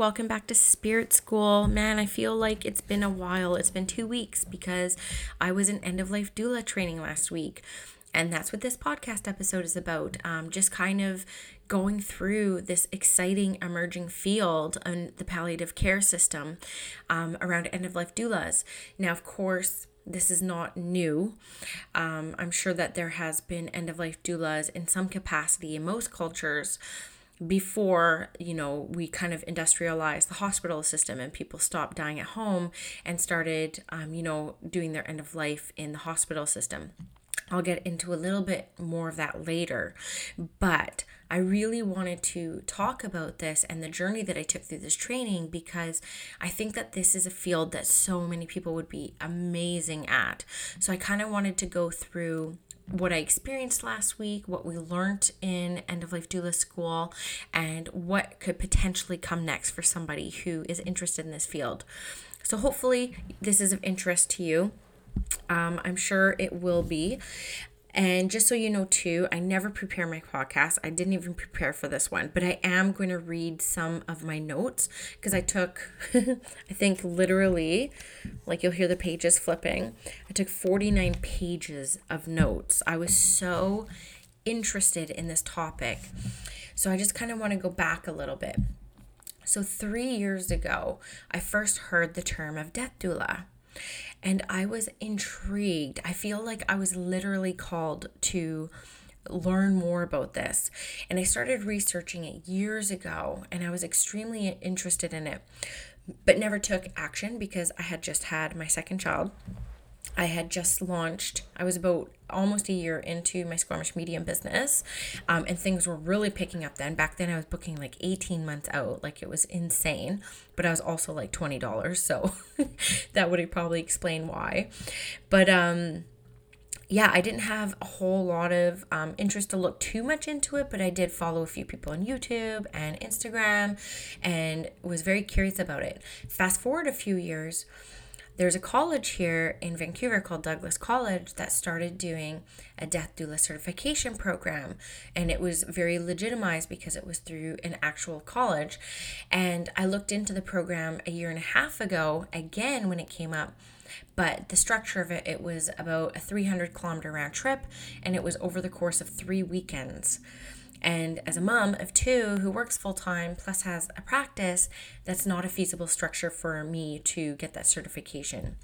Welcome back to Spirit School. Man, I feel like it's been a while. It's been two weeks because I was in end of life doula training last week. And that's what this podcast episode is about. Um, just kind of going through this exciting emerging field in the palliative care system um, around end of life doulas. Now, of course, this is not new. Um, I'm sure that there has been end of life doulas in some capacity in most cultures before you know we kind of industrialized the hospital system and people stopped dying at home and started um, you know doing their end of life in the hospital system i'll get into a little bit more of that later but I really wanted to talk about this and the journey that I took through this training because I think that this is a field that so many people would be amazing at. So I kind of wanted to go through what I experienced last week, what we learned in end of life doula school, and what could potentially come next for somebody who is interested in this field. So, hopefully, this is of interest to you. Um, I'm sure it will be. And just so you know, too, I never prepare my podcast. I didn't even prepare for this one, but I am going to read some of my notes because I took, I think, literally, like you'll hear the pages flipping. I took 49 pages of notes. I was so interested in this topic. So I just kind of want to go back a little bit. So, three years ago, I first heard the term of death doula and I was intrigued. I feel like I was literally called to learn more about this. And I started researching it years ago and I was extremely interested in it, but never took action because I had just had my second child. I had just launched, I was about almost a year into my Squamish medium business, um, and things were really picking up then. Back then, I was booking like 18 months out, like it was insane, but I was also like $20, so that would probably explain why. But, um, yeah, I didn't have a whole lot of um, interest to look too much into it, but I did follow a few people on YouTube and Instagram and was very curious about it. Fast forward a few years, there's a college here in Vancouver called Douglas College that started doing a death doula certification program. And it was very legitimized because it was through an actual college. And I looked into the program a year and a half ago, again, when it came up but the structure of it it was about a 300 kilometer round trip and it was over the course of three weekends and as a mom of two who works full time plus has a practice, that's not a feasible structure for me to get that certification.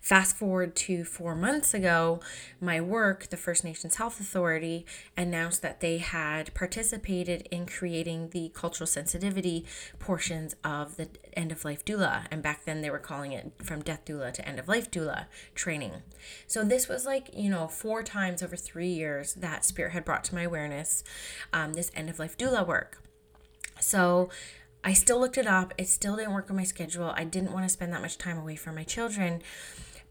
Fast forward to four months ago, my work, the First Nations Health Authority, announced that they had participated in creating the cultural sensitivity portions of the end of life doula. And back then they were calling it from death doula to end of life doula training. So this was like, you know, four times over three years that Spirit had brought to my awareness um, this end of life doula work. So I still looked it up. It still didn't work on my schedule. I didn't want to spend that much time away from my children.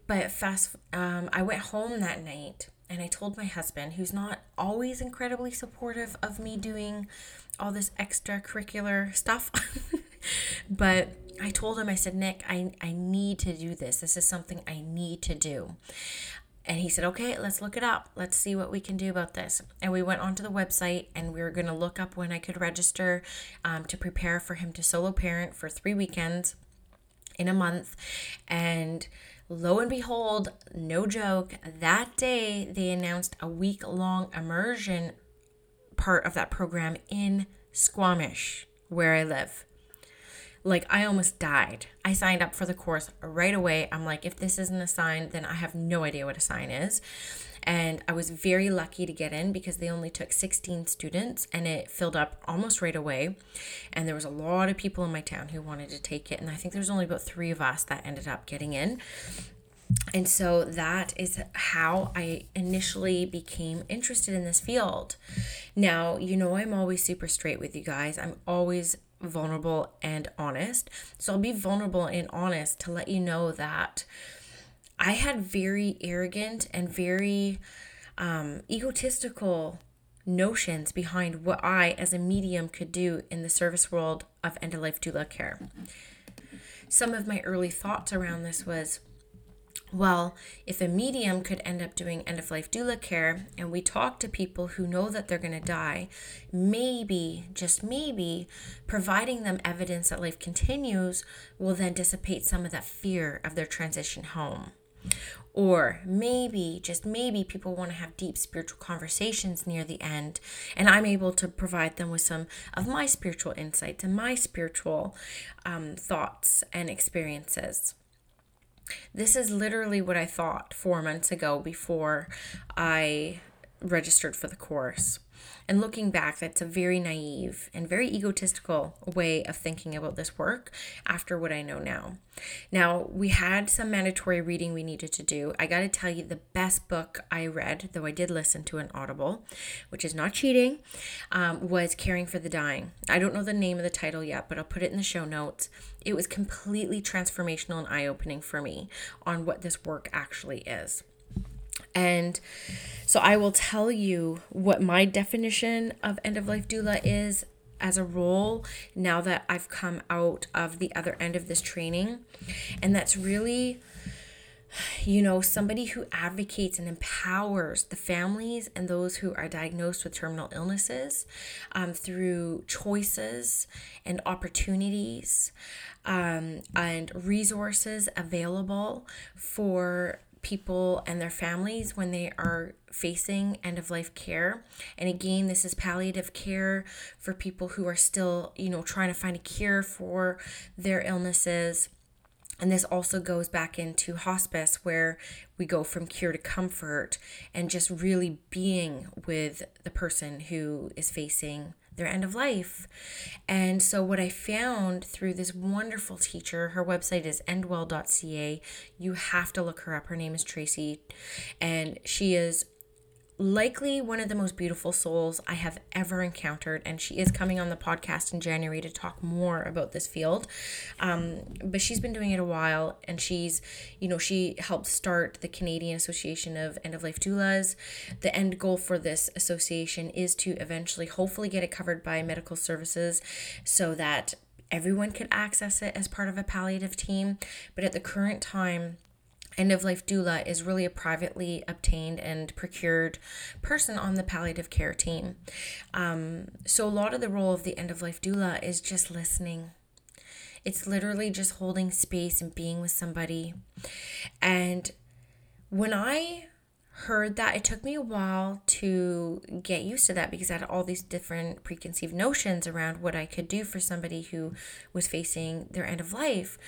But fast, um, I went home that night and I told my husband, who's not always incredibly supportive of me doing all this extracurricular stuff, but I told him, I said, Nick, I, I need to do this. This is something I need to do. And he said, okay, let's look it up. Let's see what we can do about this. And we went onto the website and we were going to look up when I could register um, to prepare for him to solo parent for three weekends in a month. And lo and behold, no joke, that day they announced a week long immersion part of that program in Squamish, where I live. Like, I almost died. I signed up for the course right away. I'm like, if this isn't a sign, then I have no idea what a sign is. And I was very lucky to get in because they only took 16 students and it filled up almost right away. And there was a lot of people in my town who wanted to take it. And I think there's only about three of us that ended up getting in. And so that is how I initially became interested in this field. Now, you know, I'm always super straight with you guys. I'm always vulnerable and honest. So I'll be vulnerable and honest to let you know that I had very arrogant and very um, egotistical notions behind what I, as a medium, could do in the service world of end of life doula care. Some of my early thoughts around this was well, if a medium could end up doing end of life doula care and we talk to people who know that they're going to die, maybe, just maybe, providing them evidence that life continues will then dissipate some of that fear of their transition home. Or maybe, just maybe, people want to have deep spiritual conversations near the end, and I'm able to provide them with some of my spiritual insights and my spiritual um, thoughts and experiences. This is literally what I thought four months ago before I registered for the course. And looking back, that's a very naive and very egotistical way of thinking about this work after what I know now. Now, we had some mandatory reading we needed to do. I got to tell you, the best book I read, though I did listen to an Audible, which is not cheating, um, was Caring for the Dying. I don't know the name of the title yet, but I'll put it in the show notes. It was completely transformational and eye opening for me on what this work actually is. And so I will tell you what my definition of end of life doula is as a role now that I've come out of the other end of this training. And that's really, you know, somebody who advocates and empowers the families and those who are diagnosed with terminal illnesses um, through choices and opportunities um, and resources available for people and their families when they are facing end of life care. And again, this is palliative care for people who are still, you know, trying to find a cure for their illnesses. And this also goes back into hospice, where we go from cure to comfort and just really being with the person who is facing their end of life. And so, what I found through this wonderful teacher, her website is endwell.ca. You have to look her up. Her name is Tracy, and she is likely one of the most beautiful souls I have ever encountered. And she is coming on the podcast in January to talk more about this field. Um, but she's been doing it a while and she's, you know, she helped start the Canadian Association of End of Life Doulas. The end goal for this association is to eventually, hopefully, get it covered by medical services so that everyone could access it as part of a palliative team. But at the current time, End of life doula is really a privately obtained and procured person on the palliative care team. Um, so, a lot of the role of the end of life doula is just listening. It's literally just holding space and being with somebody. And when I heard that, it took me a while to get used to that because I had all these different preconceived notions around what I could do for somebody who was facing their end of life.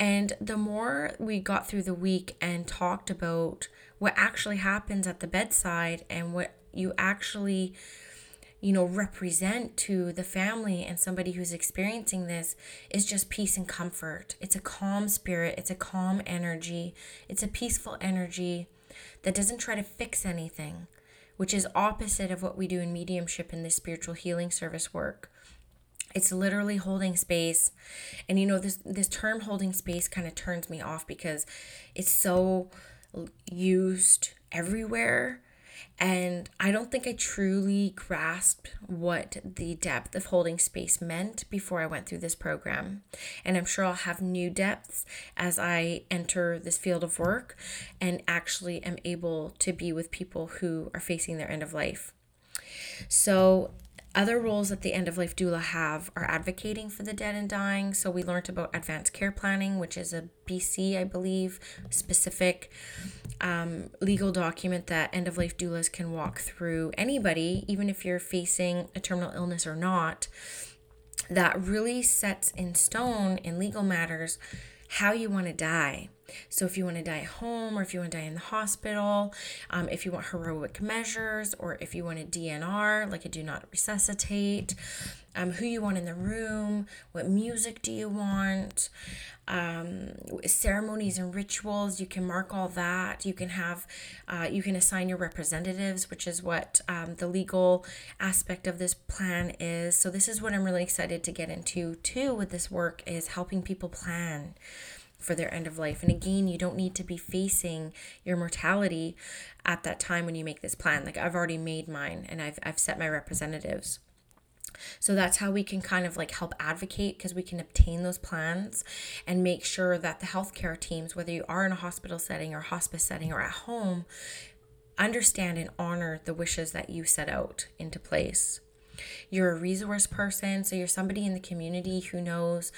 And the more we got through the week and talked about what actually happens at the bedside and what you actually, you know, represent to the family and somebody who's experiencing this is just peace and comfort. It's a calm spirit, it's a calm energy, it's a peaceful energy that doesn't try to fix anything, which is opposite of what we do in mediumship in this spiritual healing service work it's literally holding space and you know this this term holding space kind of turns me off because it's so used everywhere and I don't think I truly grasped what the depth of holding space meant before I went through this program. And I'm sure I'll have new depths as I enter this field of work and actually am able to be with people who are facing their end of life. So, other roles that the end of life doula have are advocating for the dead and dying. So we learned about advanced care planning, which is a BC, I believe, specific um, legal document that end of life doulas can walk through anybody, even if you're facing a terminal illness or not, that really sets in stone in legal matters how you want to die. So, if you want to die at home or if you want to die in the hospital, um, if you want heroic measures or if you want a DNR, like a do not resuscitate, um, who you want in the room, what music do you want, um, ceremonies and rituals. You can mark all that. You can have, uh, you can assign your representatives, which is what um, the legal aspect of this plan is. So this is what I'm really excited to get into too with this work is helping people plan for their end of life. And again, you don't need to be facing your mortality at that time when you make this plan. Like I've already made mine and I've I've set my representatives. So that's how we can kind of like help advocate because we can obtain those plans and make sure that the healthcare teams, whether you are in a hospital setting or hospice setting or at home, understand and honor the wishes that you set out into place. You're a resource person, so you're somebody in the community who knows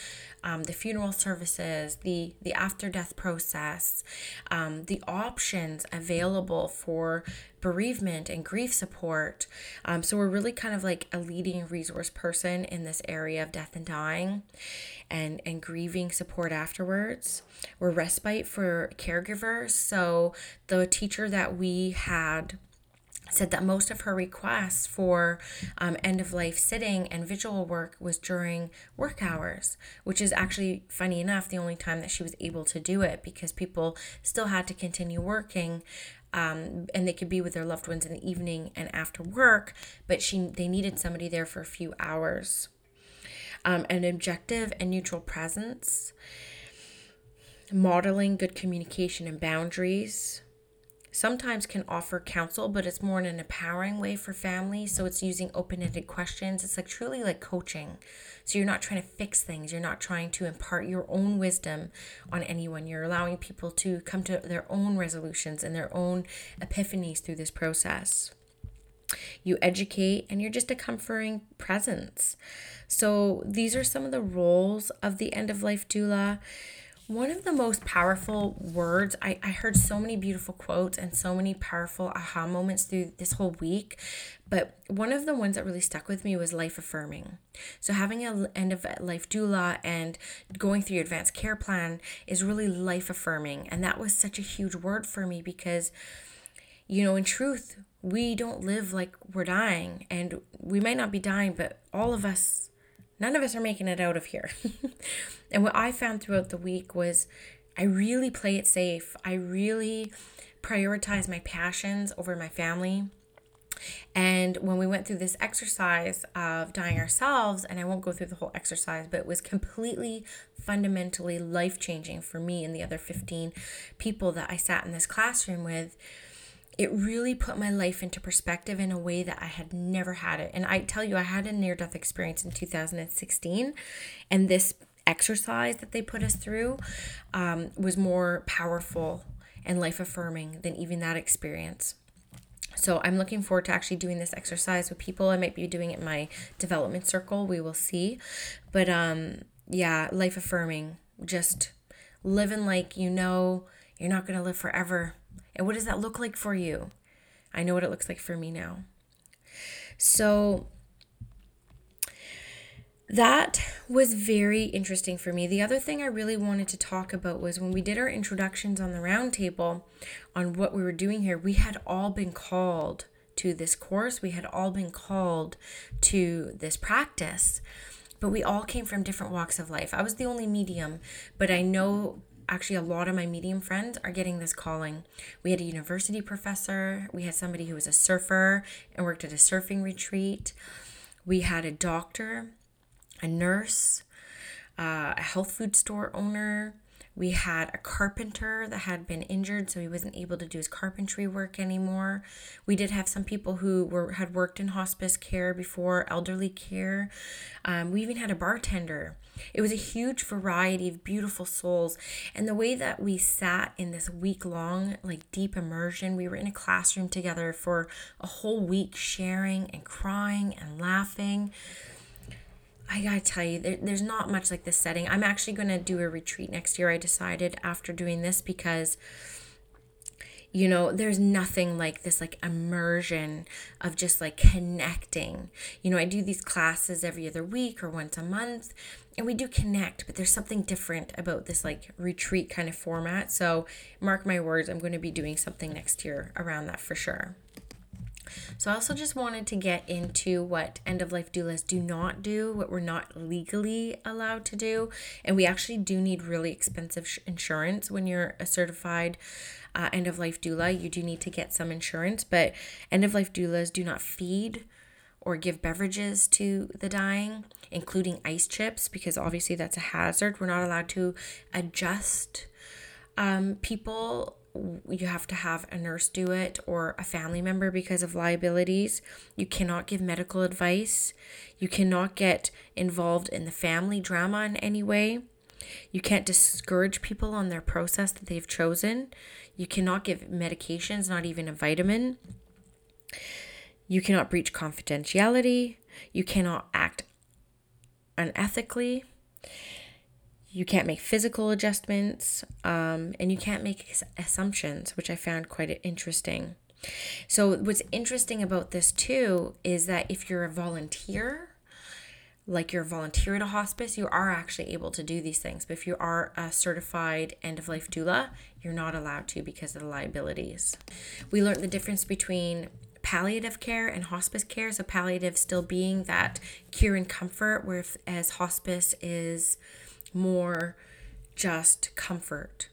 um, the funeral services, the the after death process, um, the options available for bereavement and grief support. Um, so we're really kind of like a leading resource person in this area of death and dying and, and grieving support afterwards. We're respite for caregivers. So the teacher that we had said that most of her requests for um, end of life sitting and vigil work was during work hours, which is actually funny enough the only time that she was able to do it because people still had to continue working. Um, and they could be with their loved ones in the evening and after work, but she they needed somebody there for a few hours. Um, an objective and neutral presence, modeling good communication and boundaries, sometimes can offer counsel, but it's more in an empowering way for families. So it's using open ended questions. It's like truly like coaching. So you're not trying to fix things, you're not trying to impart your own wisdom on anyone. You're allowing people to come to their own resolutions and their own epiphanies through this process. You educate and you're just a comforting presence. So, these are some of the roles of the end of life doula one of the most powerful words I, I heard so many beautiful quotes and so many powerful aha moments through this whole week but one of the ones that really stuck with me was life affirming. So having a end of life doula and going through your advanced care plan is really life affirming and that was such a huge word for me because you know in truth we don't live like we're dying and we might not be dying but all of us None of us are making it out of here. and what I found throughout the week was I really play it safe. I really prioritize my passions over my family. And when we went through this exercise of dying ourselves, and I won't go through the whole exercise, but it was completely fundamentally life changing for me and the other 15 people that I sat in this classroom with it really put my life into perspective in a way that I had never had it. And I tell you, I had a near death experience in 2016, and this exercise that they put us through um, was more powerful and life affirming than even that experience. So I'm looking forward to actually doing this exercise with people. I might be doing it in my development circle. We will see. But um yeah, life affirming. Just living like you know you're not going to live forever and what does that look like for you? I know what it looks like for me now. So that was very interesting for me. The other thing I really wanted to talk about was when we did our introductions on the roundtable on what we were doing here, we had all been called to this course, we had all been called to this practice, but we all came from different walks of life. I was the only medium, but I know actually a lot of my medium friends are getting this calling. We had a university professor, we had somebody who was a surfer and worked at a surfing retreat. We had a doctor, a nurse, uh, a health food store owner, we had a carpenter that had been injured, so he wasn't able to do his carpentry work anymore. We did have some people who were had worked in hospice care before, elderly care. Um, we even had a bartender. It was a huge variety of beautiful souls, and the way that we sat in this week long, like deep immersion, we were in a classroom together for a whole week, sharing and crying and laughing. I gotta tell you, there, there's not much like this setting. I'm actually gonna do a retreat next year. I decided after doing this because, you know, there's nothing like this like immersion of just like connecting. You know, I do these classes every other week or once a month, and we do connect, but there's something different about this like retreat kind of format. So, mark my words, I'm going to be doing something next year around that for sure. So I also just wanted to get into what end of life doulas do not do, what we're not legally allowed to do, and we actually do need really expensive sh- insurance when you're a certified uh, end of life doula. You do need to get some insurance, but end of life doulas do not feed or give beverages to the dying, including ice chips, because obviously that's a hazard. We're not allowed to adjust um, people you have to have a nurse do it or a family member because of liabilities. You cannot give medical advice. You cannot get involved in the family drama in any way. You can't discourage people on their process that they've chosen. You cannot give medications, not even a vitamin. You cannot breach confidentiality. You cannot act unethically you can't make physical adjustments um, and you can't make assumptions, which I found quite interesting. So, what's interesting about this too is that if you're a volunteer, like you're a volunteer at a hospice, you are actually able to do these things. But if you are a certified end of life doula, you're not allowed to because of the liabilities. We learned the difference between palliative care and hospice care. So, palliative still being that cure and comfort, whereas hospice is more just comfort.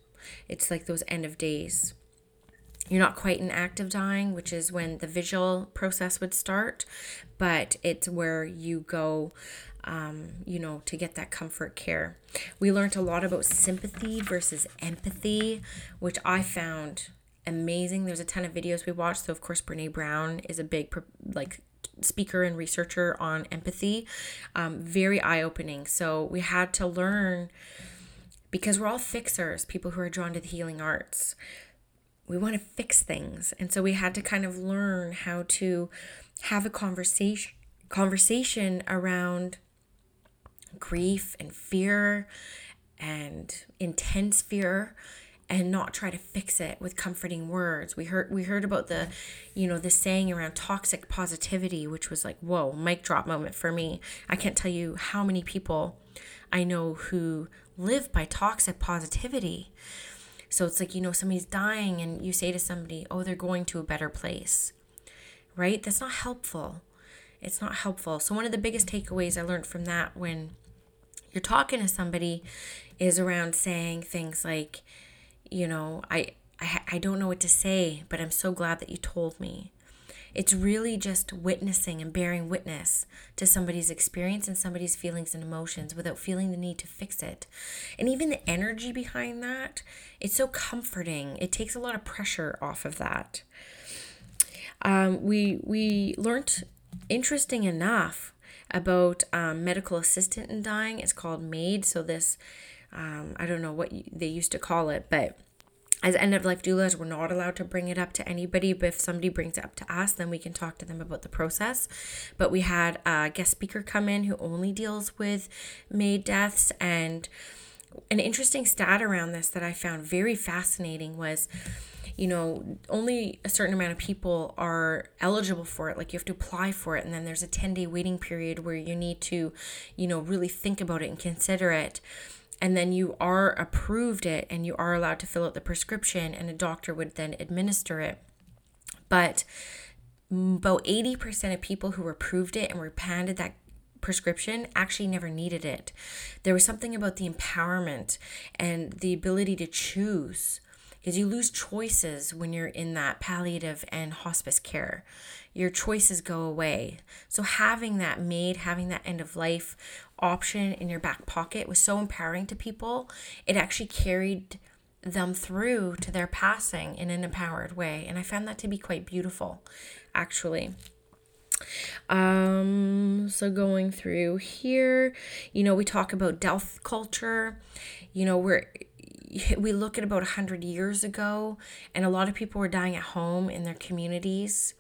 It's like those end of days. You're not quite in active dying, which is when the vigil process would start, but it's where you go, um, you know, to get that comfort care. We learned a lot about sympathy versus empathy, which I found amazing. There's a ton of videos we watched. So, of course, Brene Brown is a big, like, speaker and researcher on empathy. Um, very eye opening. So we had to learn because we're all fixers, people who are drawn to the healing arts. We want to fix things. And so we had to kind of learn how to have a conversation conversation around grief and fear and intense fear and not try to fix it with comforting words. We heard we heard about the, you know, the saying around toxic positivity, which was like, whoa, mic drop moment for me. I can't tell you how many people I know who live by toxic positivity. So it's like, you know, somebody's dying and you say to somebody, oh, they're going to a better place. Right? That's not helpful. It's not helpful. So one of the biggest takeaways I learned from that when you're talking to somebody is around saying things like, you know, I, I, I don't know what to say, but I'm so glad that you told me. It's really just witnessing and bearing witness to somebody's experience and somebody's feelings and emotions without feeling the need to fix it. And even the energy behind that, it's so comforting. It takes a lot of pressure off of that. Um, we we learned interesting enough about um, medical assistant in dying. It's called MAID. So this um, I don't know what they used to call it, but as end of life doulas, we're not allowed to bring it up to anybody. But if somebody brings it up to us, then we can talk to them about the process. But we had a guest speaker come in who only deals with MAID deaths. And an interesting stat around this that I found very fascinating was you know, only a certain amount of people are eligible for it. Like you have to apply for it, and then there's a 10 day waiting period where you need to, you know, really think about it and consider it and then you are approved it and you are allowed to fill out the prescription and a doctor would then administer it. But about 80% of people who approved it and were handed that prescription actually never needed it. There was something about the empowerment and the ability to choose because you lose choices when you're in that palliative and hospice care. Your choices go away. So, having that MAID, having that end of life option in your back pocket was so empowering to people. It actually carried them through to their passing in an empowered way. And I found that to be quite beautiful, actually. Um, so going through here, you know, we talk about death culture. You know, we're we look at about 100 years ago and a lot of people were dying at home in their communities.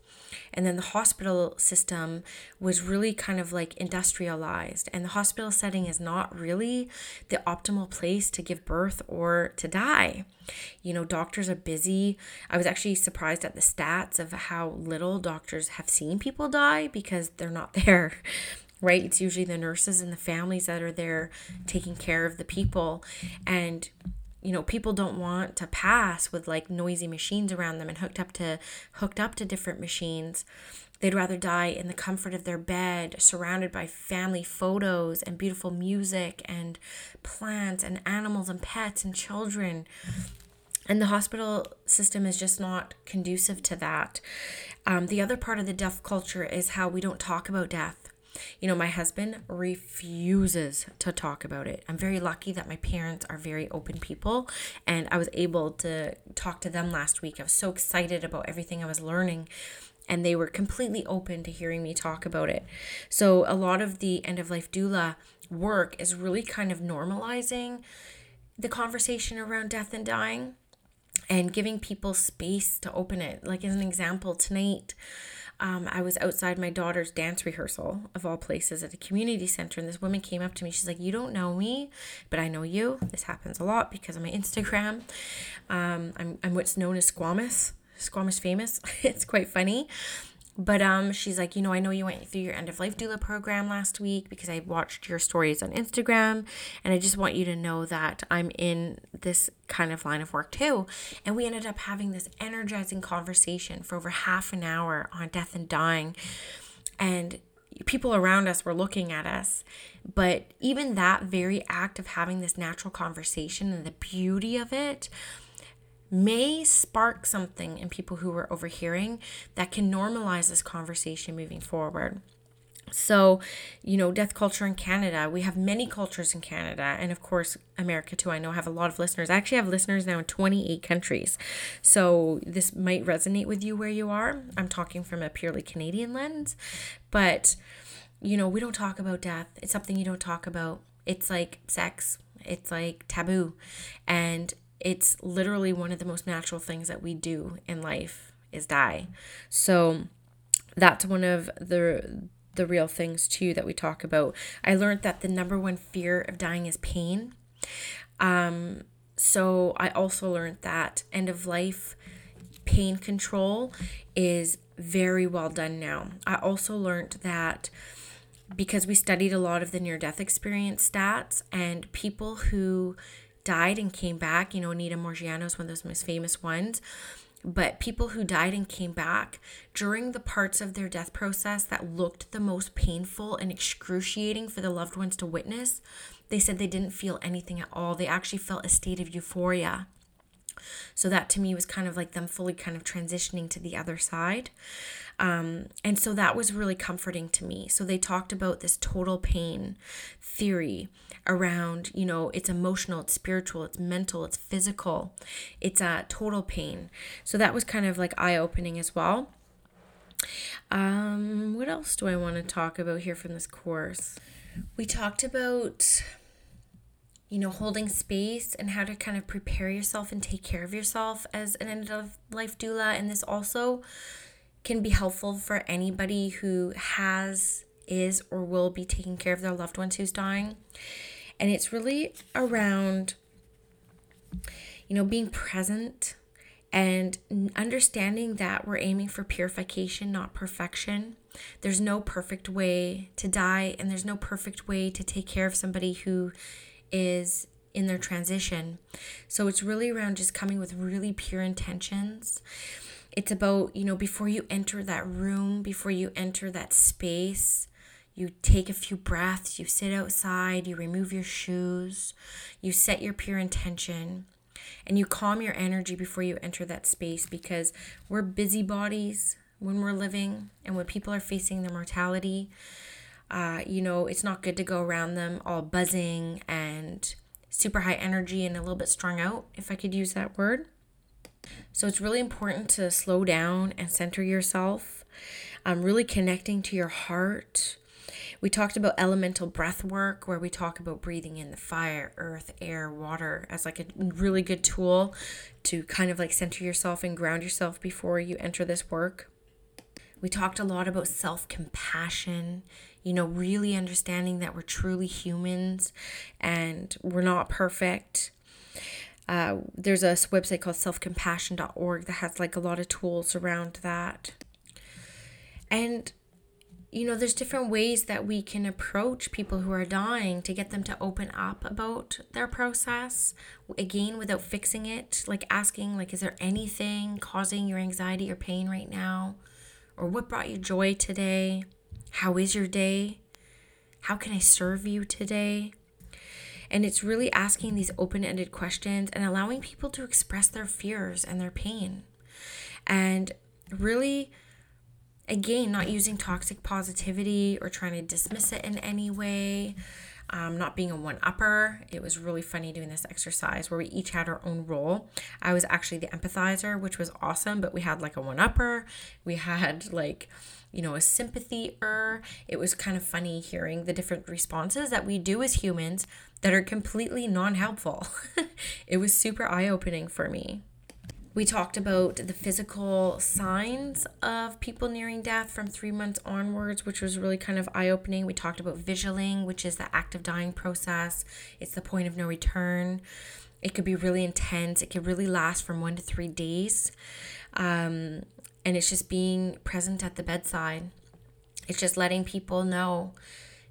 And then the hospital system was really kind of like industrialized and the hospital setting is not really the optimal place to give birth or to die. You know doctors are busy. I was actually surprised at the stats of how little doctors have seen people die because they're not there right? It's usually the nurses and the families that are there taking care of the people. And you know people don't want to pass with like noisy machines around them and hooked up to hooked up to different machines. They'd rather die in the comfort of their bed surrounded by family photos and beautiful music and plants and animals and pets and children. And the hospital system is just not conducive to that. Um, the other part of the death culture is how we don't talk about death you know, my husband refuses to talk about it. I'm very lucky that my parents are very open people and I was able to talk to them last week. I was so excited about everything I was learning and they were completely open to hearing me talk about it. So, a lot of the end of life doula work is really kind of normalizing the conversation around death and dying and giving people space to open it. Like, as an example, tonight, um, I was outside my daughter's dance rehearsal, of all places, at a community center, and this woman came up to me. She's like, You don't know me, but I know you. This happens a lot because of my Instagram. Um, I'm, I'm what's known as Squamous, Squamish famous. it's quite funny. But um, she's like, you know, I know you went through your end of life doula program last week because I watched your stories on Instagram, and I just want you to know that I'm in this kind of line of work too. And we ended up having this energizing conversation for over half an hour on death and dying, and people around us were looking at us. But even that very act of having this natural conversation and the beauty of it may spark something in people who are overhearing that can normalize this conversation moving forward. So, you know, death culture in Canada, we have many cultures in Canada, and of course, America too. I know I have a lot of listeners. I actually have listeners now in 28 countries. So, this might resonate with you where you are. I'm talking from a purely Canadian lens, but you know, we don't talk about death. It's something you don't talk about. It's like sex, it's like taboo. And it's literally one of the most natural things that we do in life is die. So that's one of the the real things too that we talk about. I learned that the number one fear of dying is pain. Um so I also learned that end of life pain control is very well done now. I also learned that because we studied a lot of the near death experience stats and people who died and came back. You know, Anita Moorjani is one of those most famous ones. But people who died and came back during the parts of their death process that looked the most painful and excruciating for the loved ones to witness, they said they didn't feel anything at all. They actually felt a state of euphoria. So that to me was kind of like them fully kind of transitioning to the other side. Um, and so that was really comforting to me. So they talked about this total pain theory around, you know, it's emotional, it's spiritual, it's mental, it's physical, it's a uh, total pain. So that was kind of like eye opening as well. Um, what else do I want to talk about here from this course? We talked about you know, holding space and how to kind of prepare yourself and take care of yourself as an end of life doula. And this also can be helpful for anybody who has, is, or will be taking care of their loved ones who's dying. And it's really around, you know, being present and understanding that we're aiming for purification, not perfection. There's no perfect way to die, and there's no perfect way to take care of somebody who is in their transition. So it's really around just coming with really pure intentions. It's about, you know, before you enter that room, before you enter that space, you take a few breaths, you sit outside, you remove your shoes, you set your pure intention, and you calm your energy before you enter that space because we're busybodies when we're living and when people are facing their mortality uh, you know, it's not good to go around them all buzzing and super high energy and a little bit strung out, if I could use that word. So it's really important to slow down and center yourself, um, really connecting to your heart. We talked about elemental breath work, where we talk about breathing in the fire, earth, air, water as like a really good tool to kind of like center yourself and ground yourself before you enter this work. We talked a lot about self compassion you know, really understanding that we're truly humans and we're not perfect. Uh, there's a website called selfcompassion.org that has like a lot of tools around that. And you know, there's different ways that we can approach people who are dying to get them to open up about their process. Again, without fixing it, like asking, like, is there anything causing your anxiety or pain right now? Or what brought you joy today? How is your day? How can I serve you today? And it's really asking these open ended questions and allowing people to express their fears and their pain. And really, again, not using toxic positivity or trying to dismiss it in any way. Um, not being a one upper. It was really funny doing this exercise where we each had our own role. I was actually the empathizer, which was awesome, but we had like a one upper. We had like, you know, a sympathy-er. It was kind of funny hearing the different responses that we do as humans that are completely non helpful. it was super eye opening for me. We talked about the physical signs of people nearing death from three months onwards, which was really kind of eye opening. We talked about vigiling, which is the active dying process, it's the point of no return. It could be really intense, it could really last from one to three days. Um, and it's just being present at the bedside. It's just letting people know,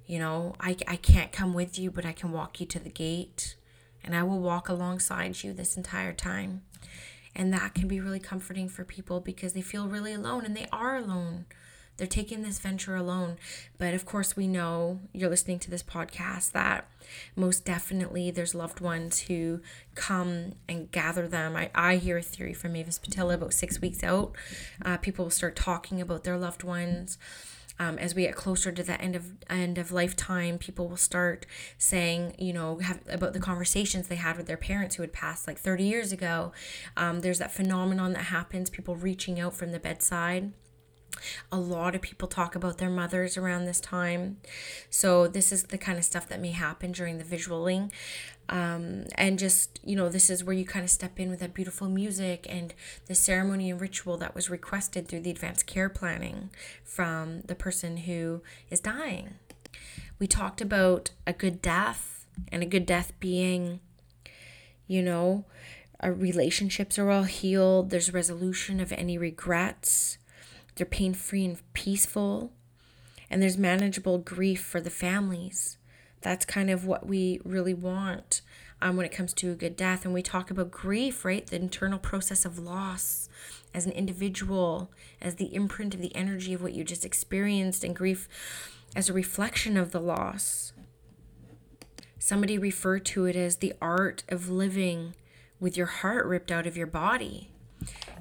you know, I, I can't come with you, but I can walk you to the gate and I will walk alongside you this entire time. And that can be really comforting for people because they feel really alone and they are alone. They're taking this venture alone. But of course, we know you're listening to this podcast that most definitely there's loved ones who come and gather them. I, I hear a theory from Mavis Patil about six weeks out. Uh, people will start talking about their loved ones. Um, as we get closer to the end of end of lifetime, people will start saying, you know, have about the conversations they had with their parents who had passed like 30 years ago. Um, there's that phenomenon that happens, people reaching out from the bedside. A lot of people talk about their mothers around this time. So, this is the kind of stuff that may happen during the vigiling. Um, and just, you know, this is where you kind of step in with that beautiful music and the ceremony and ritual that was requested through the advanced care planning from the person who is dying. We talked about a good death and a good death being, you know, our relationships are all healed, there's resolution of any regrets they're pain free and peaceful, and there's manageable grief for the families. That's kind of what we really want um, when it comes to a good death. And we talk about grief, right? The internal process of loss as an individual, as the imprint of the energy of what you just experienced, and grief as a reflection of the loss. Somebody referred to it as the art of living with your heart ripped out of your body.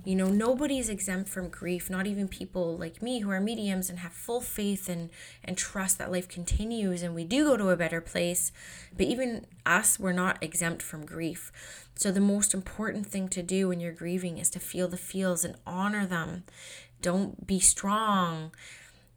You know, nobody's exempt from grief, not even people like me who are mediums and have full faith and, and trust that life continues and we do go to a better place. But even us, we're not exempt from grief. So, the most important thing to do when you're grieving is to feel the feels and honor them. Don't be strong.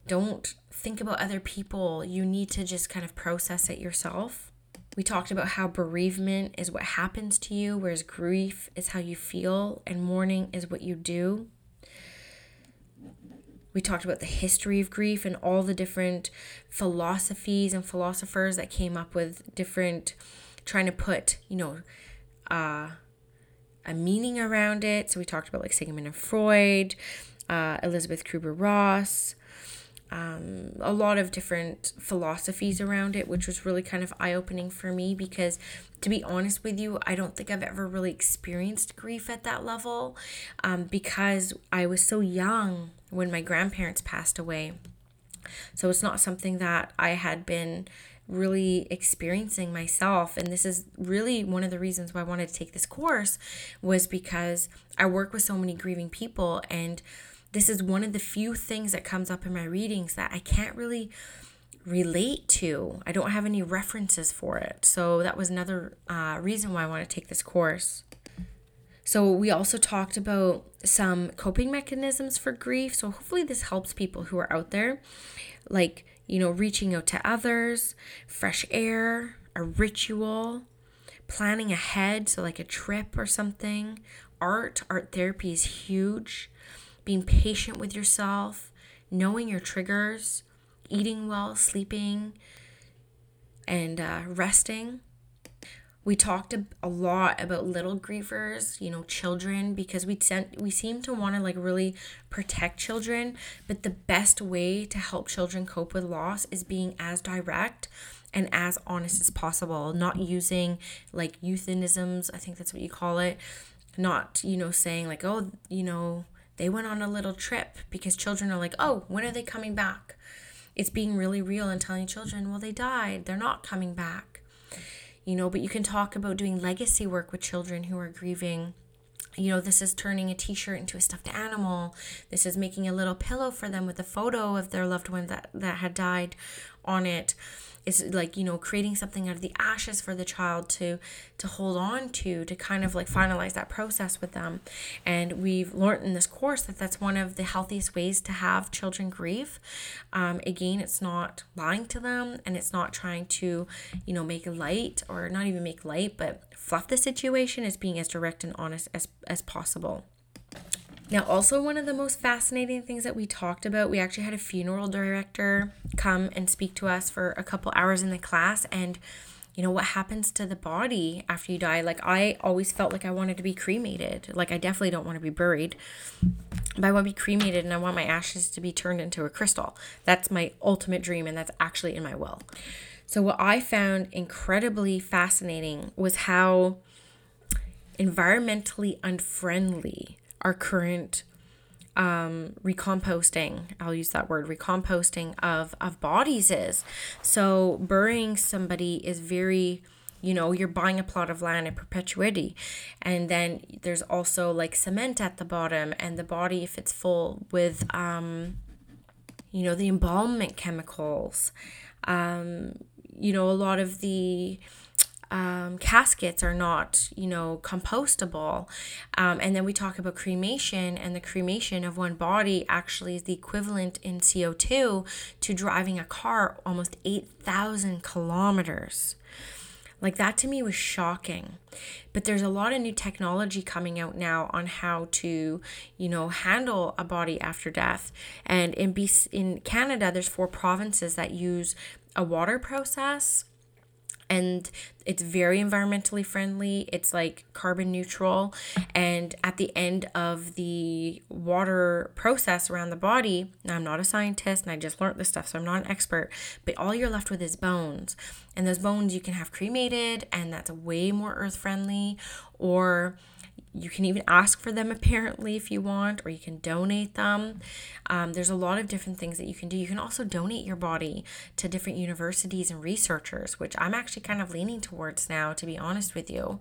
Don't think about other people. You need to just kind of process it yourself we talked about how bereavement is what happens to you, whereas grief is how you feel, and mourning is what you do. We talked about the history of grief and all the different philosophies and philosophers that came up with different, trying to put, you know, uh, a meaning around it. So we talked about like Sigmund and Freud, uh, Elizabeth Kubler Ross, um, a lot of different philosophies around it, which was really kind of eye opening for me because, to be honest with you, I don't think I've ever really experienced grief at that level um, because I was so young when my grandparents passed away. So it's not something that I had been really experiencing myself and this is really one of the reasons why I wanted to take this course was because I work with so many grieving people and this is one of the few things that comes up in my readings that I can't really relate to. I don't have any references for it. So that was another uh, reason why I want to take this course. So, we also talked about some coping mechanisms for grief. So, hopefully, this helps people who are out there, like, you know, reaching out to others, fresh air, a ritual, planning ahead. So, like a trip or something. Art, art therapy is huge being patient with yourself, knowing your triggers, eating well, sleeping, and uh, resting. we talked a, lot about little grievers, you know, children, because we sent we seem to want to like really protect children, but the best way to help children cope with loss is being as direct and as honest as possible, not using like euphemisms, I think that's what you call it, not, you know, saying like, oh, you know, they went on a little trip because children are like, oh, when are they coming back? It's being really real and telling children, well, they died, they're not coming back you know, but you can talk about doing legacy work with children who are grieving. You know, this is turning a t shirt into a stuffed animal. This is making a little pillow for them with a photo of their loved one that, that had died on it. It's like you know creating something out of the ashes for the child to to hold on to to kind of like finalize that process with them. And we've learned in this course that that's one of the healthiest ways to have children grieve. Um, again it's not lying to them and it's not trying to you know make light or not even make light but fluff the situation as being as direct and honest as as possible now, also, one of the most fascinating things that we talked about, we actually had a funeral director come and speak to us for a couple hours in the class. And, you know, what happens to the body after you die? Like, I always felt like I wanted to be cremated. Like, I definitely don't want to be buried, but I want to be cremated and I want my ashes to be turned into a crystal. That's my ultimate dream, and that's actually in my will. So, what I found incredibly fascinating was how environmentally unfriendly our current um, recomposting i'll use that word recomposting of of bodies is. So burying somebody is very you know you're buying a plot of land in perpetuity. And then there's also like cement at the bottom and the body if it's full with um you know the embalmment chemicals. Um you know a lot of the um, caskets are not, you know, compostable. Um, and then we talk about cremation, and the cremation of one body actually is the equivalent in CO2 to driving a car almost 8,000 kilometers. Like that to me was shocking. But there's a lot of new technology coming out now on how to, you know, handle a body after death. And in BC, in Canada, there's four provinces that use a water process and it's very environmentally friendly. It's like carbon neutral. And at the end of the water process around the body, now I'm not a scientist and I just learned this stuff, so I'm not an expert, but all you're left with is bones. And those bones you can have cremated, and that's way more earth friendly. Or you can even ask for them apparently if you want or you can donate them um, there's a lot of different things that you can do you can also donate your body to different universities and researchers which i'm actually kind of leaning towards now to be honest with you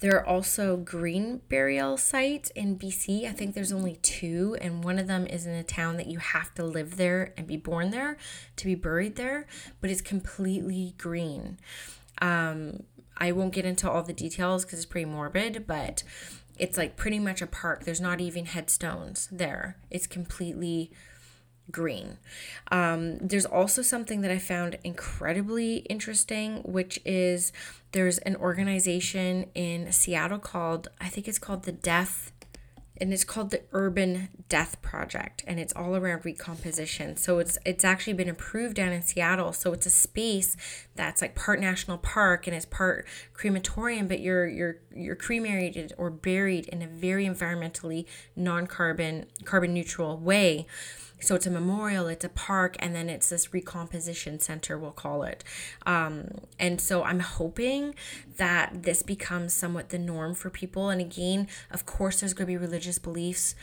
there are also green burial sites in BC. I think there's only two, and one of them is in a town that you have to live there and be born there to be buried there, but it's completely green. Um, I won't get into all the details because it's pretty morbid, but it's like pretty much a park. There's not even headstones there. It's completely green. Um, there's also something that I found incredibly interesting, which is there's an organization in Seattle called, I think it's called the Death and it's called the Urban Death Project and it's all around recomposition. So it's it's actually been approved down in Seattle. So it's a space that's like part national park and it's part crematorium, but you're you're you're cremated or buried in a very environmentally non-carbon carbon neutral way. So it's a memorial, it's a park, and then it's this recomposition center, we'll call it. Um, and so I'm hoping that this becomes somewhat the norm for people. And again, of course, there's going to be religious beliefs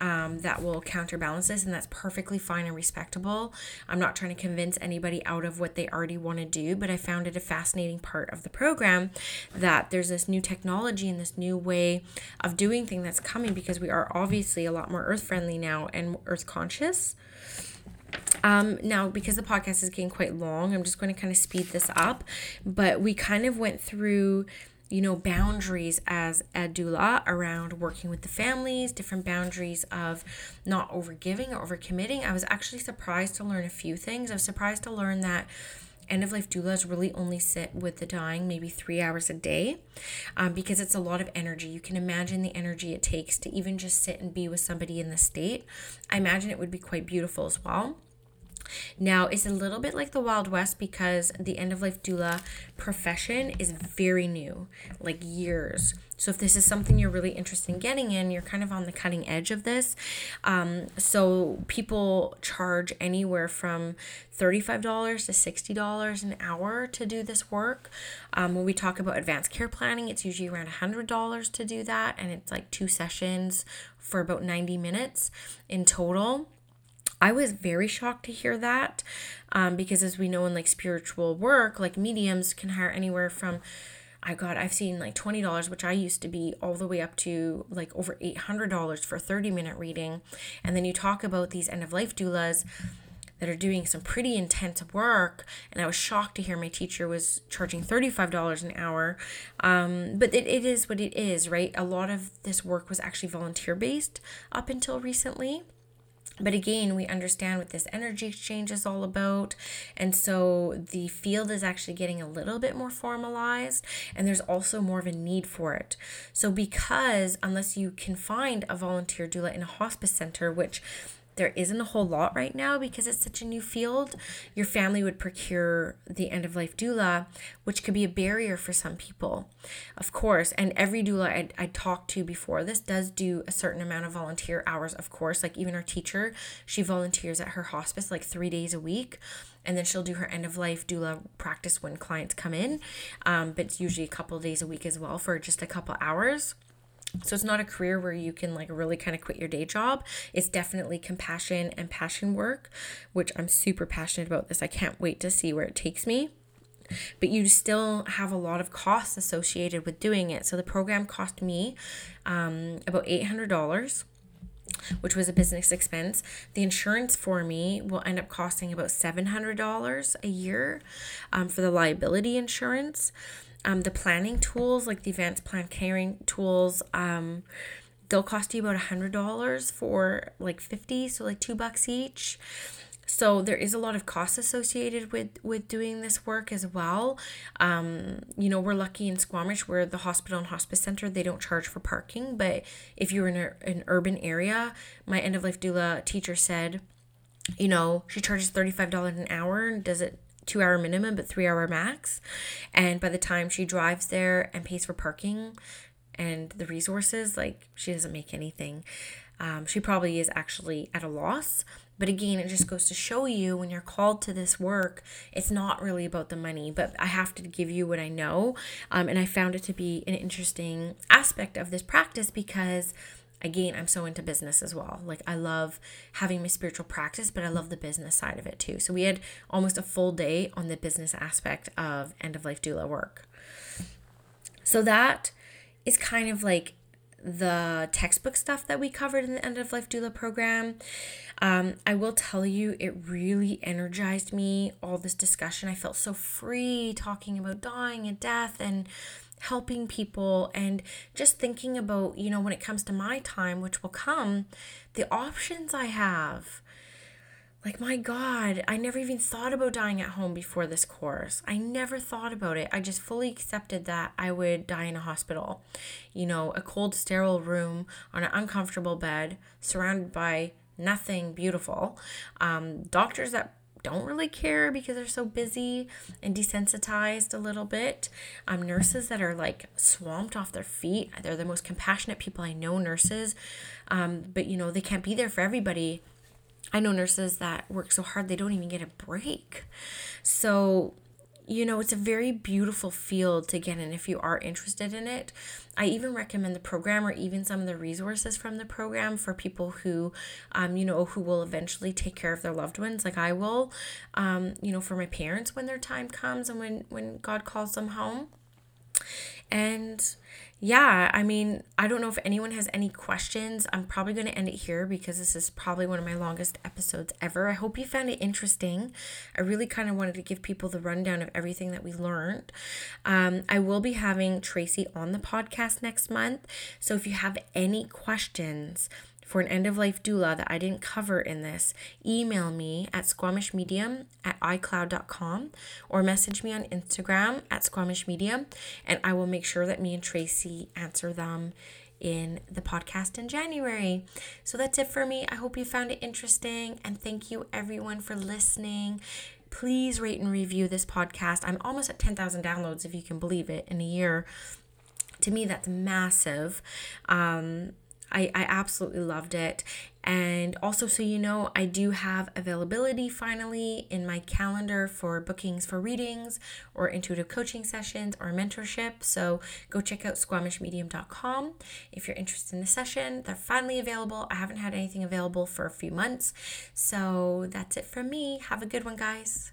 um, that will counterbalance this, and that's perfectly fine and respectable. I'm not trying to convince anybody out of what they already want to do, but I found it a fascinating part of the program that there's this new technology and this new way of doing things that's coming because we are obviously a lot more earth friendly now and earth conscious. Um, now, because the podcast is getting quite long, I'm just going to kind of speed this up. But we kind of went through you know, boundaries as a doula around working with the families, different boundaries of not overgiving or overcommitting. I was actually surprised to learn a few things. I was surprised to learn that end of life doulas really only sit with the dying maybe three hours a day um, because it's a lot of energy. You can imagine the energy it takes to even just sit and be with somebody in the state. I imagine it would be quite beautiful as well. Now, it's a little bit like the Wild West because the end of life doula profession is very new, like years. So, if this is something you're really interested in getting in, you're kind of on the cutting edge of this. Um, so, people charge anywhere from $35 to $60 an hour to do this work. Um, when we talk about advanced care planning, it's usually around $100 to do that, and it's like two sessions for about 90 minutes in total. I was very shocked to hear that um, because, as we know in like spiritual work, like mediums can hire anywhere from I got I've seen like twenty dollars, which I used to be all the way up to like over eight hundred dollars for a thirty minute reading, and then you talk about these end of life doulas that are doing some pretty intense work and i was shocked to hear my teacher was charging $35 an hour. Um, but it, it is what it is right? A lot of this work was actually volunteer based up until recently but again, we understand what this energy exchange is all about. And so the field is actually getting a little bit more formalized, and there's also more of a need for it. So, because unless you can find a volunteer doula in a hospice center, which there isn't a whole lot right now because it's such a new field. Your family would procure the end of life doula, which could be a barrier for some people, of course. And every doula I, I talked to before this does do a certain amount of volunteer hours, of course. Like even our teacher, she volunteers at her hospice like three days a week and then she'll do her end of life doula practice when clients come in um, but it's usually a couple days a week as well for just a couple hours so it's not a career where you can like really kind of quit your day job. It's definitely compassion and passion work, which I'm super passionate about this. I can't wait to see where it takes me. But you still have a lot of costs associated with doing it. So the program cost me um, about $800 which was a business expense. The insurance for me will end up costing about $700 a year um, for the liability insurance um, the planning tools, like the advanced plan caring tools, um, they'll cost you about a hundred dollars for like 50, so like two bucks each. So there is a lot of cost associated with with doing this work as well. Um, you know, we're lucky in Squamish where the hospital and hospice center they don't charge for parking, but if you're in a, an urban area, my end of life doula teacher said, you know, she charges thirty five dollars an hour and does it two hour minimum, but three hour max. And by the time she drives there and pays for parking and the resources, like she doesn't make anything. Um, she probably is actually at a loss. But again, it just goes to show you when you're called to this work, it's not really about the money, but I have to give you what I know. Um, and I found it to be an interesting aspect of this practice because again, I'm so into business as well. Like I love having my spiritual practice, but I love the business side of it too. So we had almost a full day on the business aspect of end of life doula work. So that is kind of like the textbook stuff that we covered in the end of life doula program. Um, I will tell you, it really energized me, all this discussion. I felt so free talking about dying and death and helping people and just thinking about, you know, when it comes to my time, which will come, the options I have. Like, my God, I never even thought about dying at home before this course. I never thought about it. I just fully accepted that I would die in a hospital. You know, a cold, sterile room on an uncomfortable bed, surrounded by nothing beautiful. Um, doctors that don't really care because they're so busy and desensitized a little bit. Um, nurses that are like swamped off their feet. They're the most compassionate people I know, nurses. Um, but you know, they can't be there for everybody. I know nurses that work so hard they don't even get a break. So you know, it's a very beautiful field to get in if you are interested in it. I even recommend the program or even some of the resources from the program for people who, um, you know, who will eventually take care of their loved ones, like I will, um, you know, for my parents when their time comes and when when God calls them home. And yeah, I mean, I don't know if anyone has any questions. I'm probably going to end it here because this is probably one of my longest episodes ever. I hope you found it interesting. I really kind of wanted to give people the rundown of everything that we learned. Um, I will be having Tracy on the podcast next month. So if you have any questions, for an end of life doula that I didn't cover in this, email me at squamishmedium at icloud.com or message me on Instagram at squamishmedium and I will make sure that me and Tracy answer them in the podcast in January. So that's it for me. I hope you found it interesting and thank you everyone for listening. Please rate and review this podcast. I'm almost at 10,000 downloads if you can believe it in a year. To me, that's massive. Um, I, I absolutely loved it. And also, so you know, I do have availability finally in my calendar for bookings for readings or intuitive coaching sessions or mentorship. So go check out squamishmedium.com if you're interested in a session. They're finally available. I haven't had anything available for a few months. So that's it from me. Have a good one, guys.